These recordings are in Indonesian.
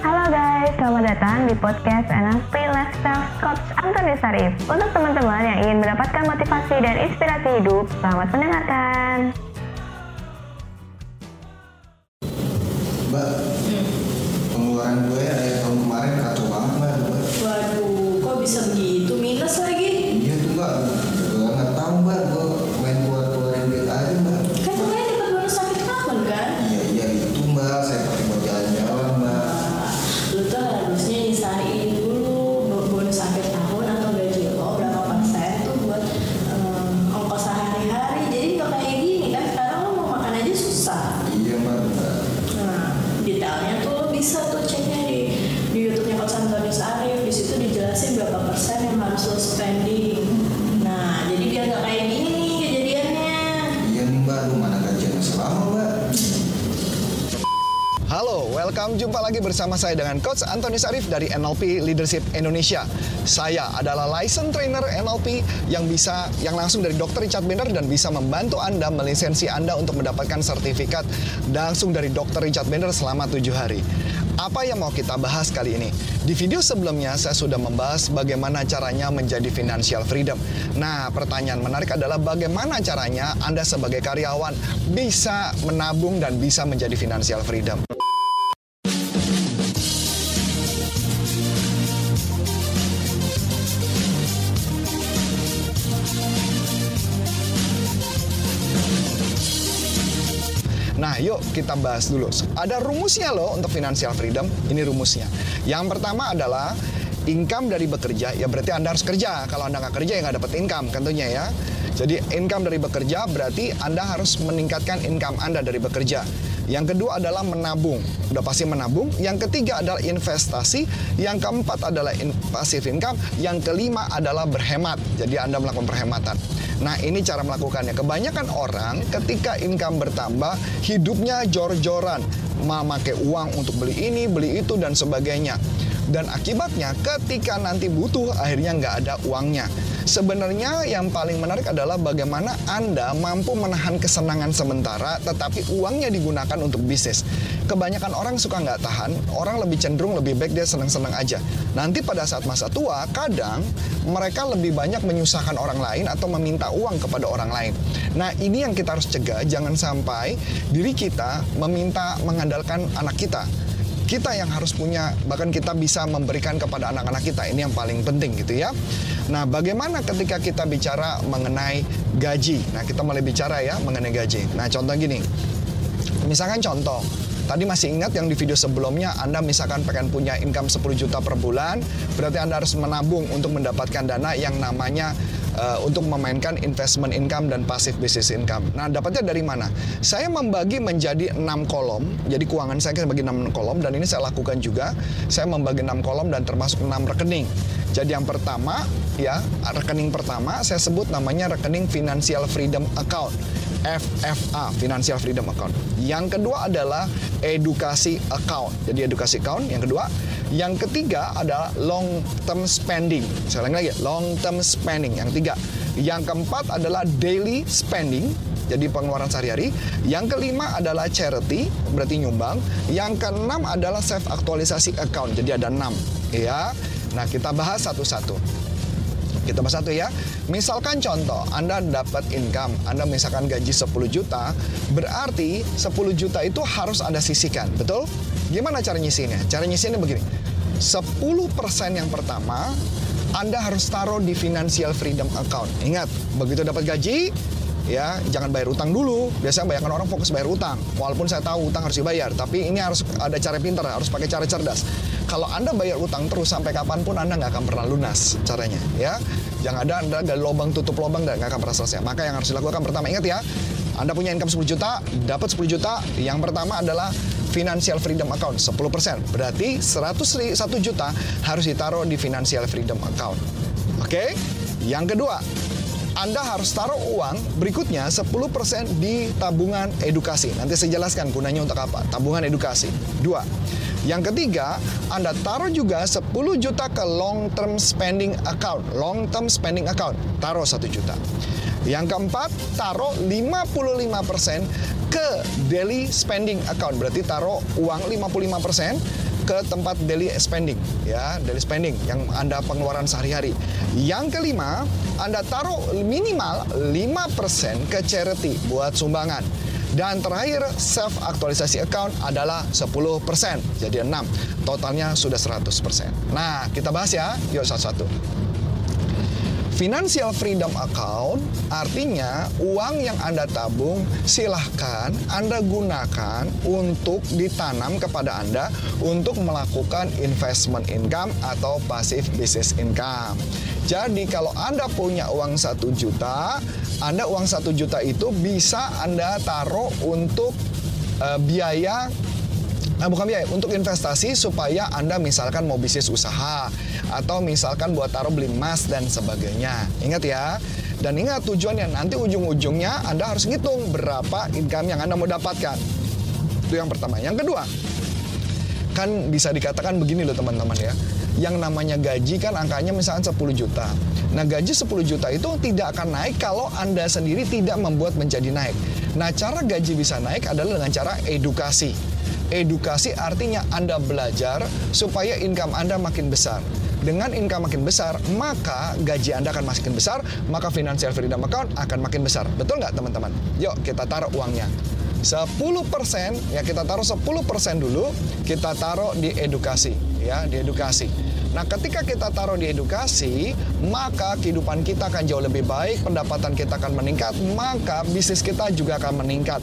Halo guys, selamat datang di podcast NLP Lifestyle Coach Antoni Sarif. Untuk teman-teman yang ingin mendapatkan motivasi dan inspirasi hidup, selamat mendengarkan. Mbak, pengeluaran gue Welcome. Jumpa lagi bersama saya dengan Coach Antoni Sarif dari NLP Leadership Indonesia. Saya adalah license trainer NLP yang bisa, yang langsung dari Dr. Richard Bender dan bisa membantu Anda melisensi Anda untuk mendapatkan sertifikat langsung dari Dr. Richard Bender selama tujuh hari. Apa yang mau kita bahas kali ini? Di video sebelumnya saya sudah membahas bagaimana caranya menjadi financial freedom. Nah, pertanyaan menarik adalah bagaimana caranya Anda sebagai karyawan bisa menabung dan bisa menjadi financial freedom. Yuk kita bahas dulu. Ada rumusnya loh untuk financial freedom. Ini rumusnya. Yang pertama adalah income dari bekerja. Ya berarti Anda harus kerja. Kalau Anda nggak kerja ya nggak dapat income tentunya ya. Jadi income dari bekerja berarti Anda harus meningkatkan income Anda dari bekerja. Yang kedua adalah menabung. Udah pasti menabung. Yang ketiga adalah investasi. Yang keempat adalah in- passive income. Yang kelima adalah berhemat. Jadi Anda melakukan perhematan. Nah ini cara melakukannya. Kebanyakan orang ketika income bertambah, hidupnya jor-joran. Memakai uang untuk beli ini, beli itu, dan sebagainya. Dan akibatnya ketika nanti butuh, akhirnya nggak ada uangnya. Sebenarnya yang paling menarik adalah bagaimana Anda mampu menahan kesenangan sementara, tetapi uangnya digunakan untuk bisnis. Kebanyakan orang suka nggak tahan, orang lebih cenderung lebih baik dia senang-senang aja. Nanti pada saat masa tua, kadang mereka lebih banyak menyusahkan orang lain atau meminta uang kepada orang lain. Nah ini yang kita harus cegah, jangan sampai diri kita meminta mengandalkan anak kita kita yang harus punya bahkan kita bisa memberikan kepada anak-anak kita ini yang paling penting gitu ya. Nah, bagaimana ketika kita bicara mengenai gaji? Nah, kita mulai bicara ya mengenai gaji. Nah, contoh gini. Misalkan contoh, Tadi masih ingat yang di video sebelumnya Anda misalkan pengen punya income 10 juta per bulan, berarti Anda harus menabung untuk mendapatkan dana yang namanya uh, untuk memainkan investment income dan passive business income. Nah, dapatnya dari mana? Saya membagi menjadi 6 kolom. Jadi keuangan saya kita bagi 6 kolom dan ini saya lakukan juga. Saya membagi 6 kolom dan termasuk 6 rekening. Jadi yang pertama ya, rekening pertama saya sebut namanya rekening financial freedom account. FFA, Financial Freedom Account. Yang kedua adalah edukasi account. Jadi edukasi account yang kedua. Yang ketiga adalah long term spending. Saya ulangi lagi, long term spending yang tiga. Yang keempat adalah daily spending. Jadi pengeluaran sehari-hari. Yang kelima adalah charity, berarti nyumbang. Yang keenam adalah self aktualisasi account. Jadi ada enam, ya. Nah, kita bahas satu-satu. Kita bahas satu ya. Misalkan contoh, Anda dapat income, Anda misalkan gaji 10 juta, berarti 10 juta itu harus Anda sisihkan, betul? Gimana cara nyisihinnya? Cara nyisihinnya begini. 10% yang pertama Anda harus taruh di financial freedom account. Ingat, begitu dapat gaji, ya jangan bayar utang dulu. Biasanya banyak orang fokus bayar utang. Walaupun saya tahu utang harus dibayar, tapi ini harus ada cara pintar, harus pakai cara cerdas. Kalau Anda bayar utang terus sampai kapan pun Anda nggak akan pernah lunas caranya, ya. Jangan ada Anda gali lubang tutup lubang dan nggak akan pernah selesai. Maka yang harus dilakukan pertama ingat ya, Anda punya income 10 juta, dapat 10 juta, yang pertama adalah financial freedom account 10%. Berarti 101 juta harus ditaruh di financial freedom account. Oke? Yang kedua, anda harus taruh uang berikutnya 10% di tabungan edukasi. Nanti saya jelaskan gunanya untuk apa. Tabungan edukasi. Dua. Yang ketiga, Anda taruh juga 10 juta ke long term spending account. Long term spending account. Taruh 1 juta. Yang keempat, taruh 55% ke daily spending account. Berarti taruh uang 55% ke tempat daily spending ya, daily spending yang Anda pengeluaran sehari-hari. Yang kelima, Anda taruh minimal 5% ke charity buat sumbangan. Dan terakhir, self aktualisasi account adalah 10%. Jadi 6. Totalnya sudah 100%. Nah, kita bahas ya. Yuk satu-satu. Financial Freedom Account artinya uang yang Anda tabung silahkan Anda gunakan untuk ditanam kepada Anda untuk melakukan investment income atau passive business income. Jadi kalau Anda punya uang satu juta, Anda uang satu juta itu bisa Anda taruh untuk uh, biaya Nah, bukan biaya, untuk investasi supaya Anda misalkan mau bisnis usaha atau misalkan buat taruh beli emas dan sebagainya. Ingat ya. Dan ingat tujuannya nanti ujung-ujungnya Anda harus ngitung berapa income yang Anda mau dapatkan. Itu yang pertama. Yang kedua, kan bisa dikatakan begini loh teman-teman ya. Yang namanya gaji kan angkanya misalnya 10 juta. Nah gaji 10 juta itu tidak akan naik kalau Anda sendiri tidak membuat menjadi naik. Nah cara gaji bisa naik adalah dengan cara edukasi Edukasi artinya Anda belajar supaya income Anda makin besar. Dengan income makin besar, maka gaji Anda akan makin besar, maka financial freedom account akan makin besar. Betul nggak teman-teman? Yuk kita taruh uangnya. 10% ya kita taruh 10% dulu, kita taruh di edukasi ya, di edukasi. Nah, ketika kita taruh di edukasi, maka kehidupan kita akan jauh lebih baik, pendapatan kita akan meningkat, maka bisnis kita juga akan meningkat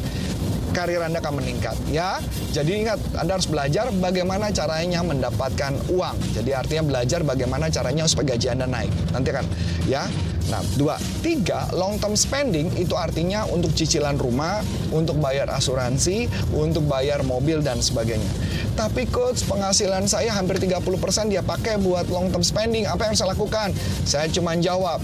karir Anda akan meningkat ya. Jadi ingat Anda harus belajar bagaimana caranya mendapatkan uang. Jadi artinya belajar bagaimana caranya supaya gaji Anda naik. Nanti kan ya. Nah, dua, tiga, long term spending itu artinya untuk cicilan rumah, untuk bayar asuransi, untuk bayar mobil dan sebagainya. Tapi coach, penghasilan saya hampir 30% dia pakai buat long term spending. Apa yang saya lakukan? Saya cuma jawab,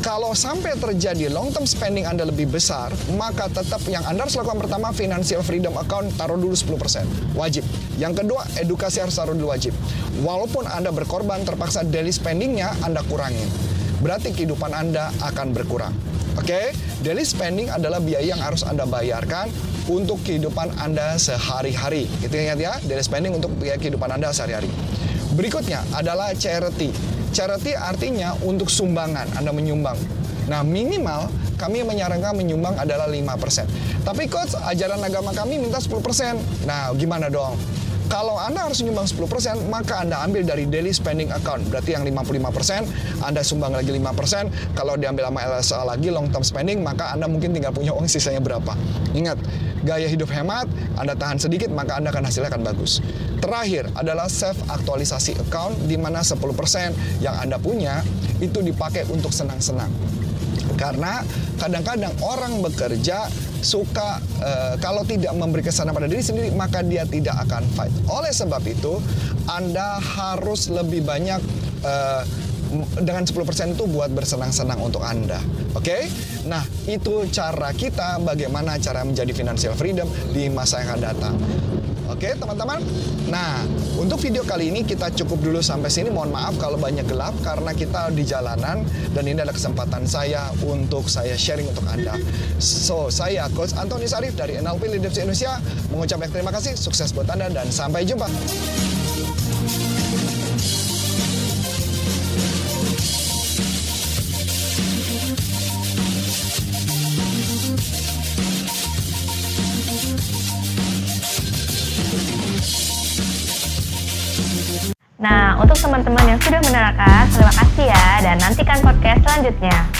kalau sampai terjadi long term spending Anda lebih besar, maka tetap yang Anda harus lakukan pertama financial freedom account taruh dulu 10%. Wajib. Yang kedua, edukasi harus taruh dulu wajib. Walaupun Anda berkorban terpaksa daily spendingnya Anda kurangin. Berarti kehidupan Anda akan berkurang. Oke, okay? daily spending adalah biaya yang harus Anda bayarkan untuk kehidupan Anda sehari-hari. Itu ingat ya, daily spending untuk biaya kehidupan Anda sehari-hari. Berikutnya adalah charity. Charity artinya untuk sumbangan, Anda menyumbang. Nah, minimal kami menyarankan menyumbang adalah 5%. Tapi coach, ajaran agama kami minta 10%. Nah, gimana dong? Kalau Anda harus menyumbang 10%, maka Anda ambil dari daily spending account. Berarti yang 55%, Anda sumbang lagi 5%. Kalau diambil sama LSA lagi, long term spending, maka Anda mungkin tinggal punya uang sisanya berapa. Ingat, gaya hidup hemat, Anda tahan sedikit, maka Anda akan hasilnya akan bagus. Terakhir adalah self aktualisasi account, di mana 10% yang Anda punya itu dipakai untuk senang-senang. Karena kadang-kadang orang bekerja suka uh, kalau tidak memberi kesan pada diri sendiri maka dia tidak akan fight. Oleh sebab itu Anda harus lebih banyak uh, dengan 10% itu buat bersenang-senang untuk Anda. Oke? Okay? Nah, itu cara kita bagaimana cara menjadi financial freedom di masa yang akan datang. Oke, teman-teman. Nah, untuk video kali ini kita cukup dulu sampai sini. Mohon maaf kalau banyak gelap karena kita di jalanan dan ini adalah kesempatan saya untuk saya sharing untuk Anda. So, saya Coach Antoni Sarif dari NLP Leadership Indonesia mengucapkan terima kasih, sukses buat Anda dan sampai jumpa. Untuk teman-teman yang sudah menerangkan, terima kasih ya dan nantikan podcast selanjutnya.